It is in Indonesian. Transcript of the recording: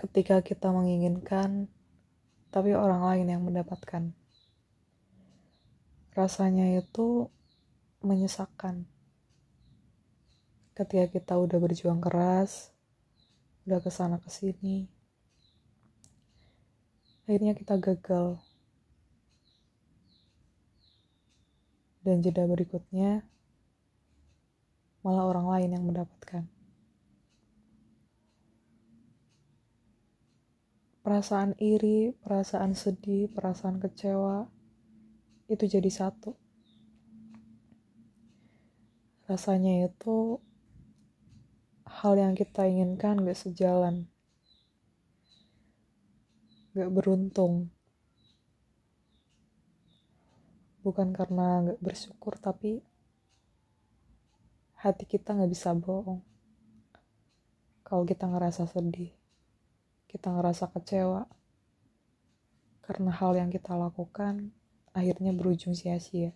ketika kita menginginkan, tapi orang lain yang mendapatkan. Rasanya itu menyesakkan. Ketika kita udah berjuang keras, udah ke sana ke sini, akhirnya kita gagal. Dan jeda berikutnya, malah orang lain yang mendapatkan. Perasaan iri, perasaan sedih, perasaan kecewa itu jadi satu. Rasanya itu hal yang kita inginkan gak sejalan, gak beruntung. Bukan karena gak bersyukur, tapi hati kita gak bisa bohong. Kalau kita ngerasa sedih kita ngerasa kecewa karena hal yang kita lakukan akhirnya berujung sia-sia.